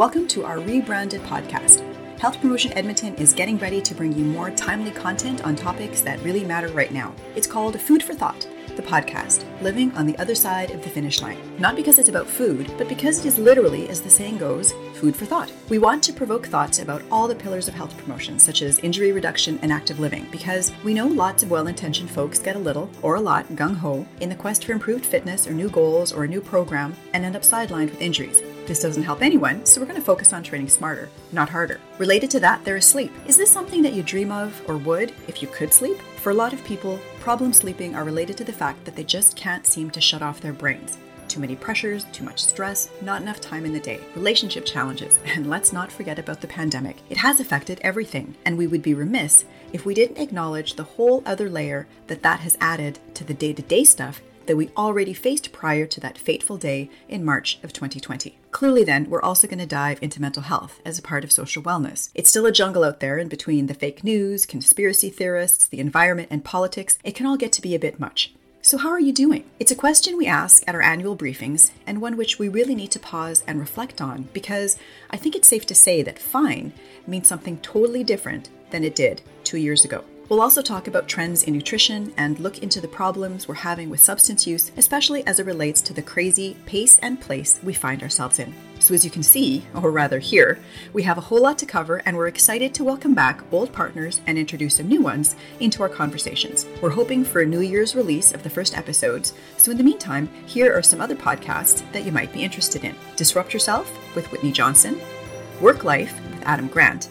Welcome to our rebranded podcast. Health Promotion Edmonton is getting ready to bring you more timely content on topics that really matter right now. It's called Food for Thought, the podcast, living on the other side of the finish line. Not because it's about food, but because it is literally, as the saying goes, food for thought. We want to provoke thoughts about all the pillars of health promotion, such as injury reduction and active living, because we know lots of well intentioned folks get a little, or a lot, gung ho in the quest for improved fitness or new goals or a new program and end up sidelined with injuries. This doesn't help anyone, so we're going to focus on training smarter, not harder. Related to that, there is sleep. Is this something that you dream of or would if you could sleep? For a lot of people, problem sleeping are related to the fact that they just can't seem to shut off their brains. Too many pressures, too much stress, not enough time in the day, relationship challenges, and let's not forget about the pandemic. It has affected everything, and we would be remiss if we didn't acknowledge the whole other layer that that has added to the day to day stuff that we already faced prior to that fateful day in March of 2020. Clearly, then, we're also going to dive into mental health as a part of social wellness. It's still a jungle out there, and between the fake news, conspiracy theorists, the environment, and politics, it can all get to be a bit much. So, how are you doing? It's a question we ask at our annual briefings, and one which we really need to pause and reflect on because I think it's safe to say that fine means something totally different than it did two years ago. We'll also talk about trends in nutrition and look into the problems we're having with substance use, especially as it relates to the crazy pace and place we find ourselves in. So, as you can see, or rather hear, we have a whole lot to cover, and we're excited to welcome back old partners and introduce some new ones into our conversations. We're hoping for a New Year's release of the first episodes, so in the meantime, here are some other podcasts that you might be interested in Disrupt Yourself with Whitney Johnson, Work Life with Adam Grant,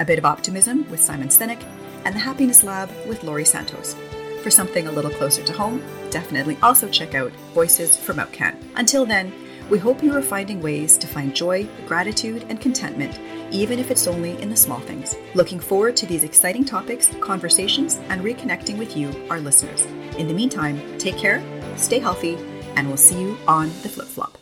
A Bit of Optimism with Simon Sinek, and the Happiness Lab with Laurie Santos. For something a little closer to home, definitely also check out Voices from Outcan. Until then, we hope you are finding ways to find joy, gratitude, and contentment, even if it's only in the small things. Looking forward to these exciting topics, conversations, and reconnecting with you, our listeners. In the meantime, take care, stay healthy, and we'll see you on the flip flop.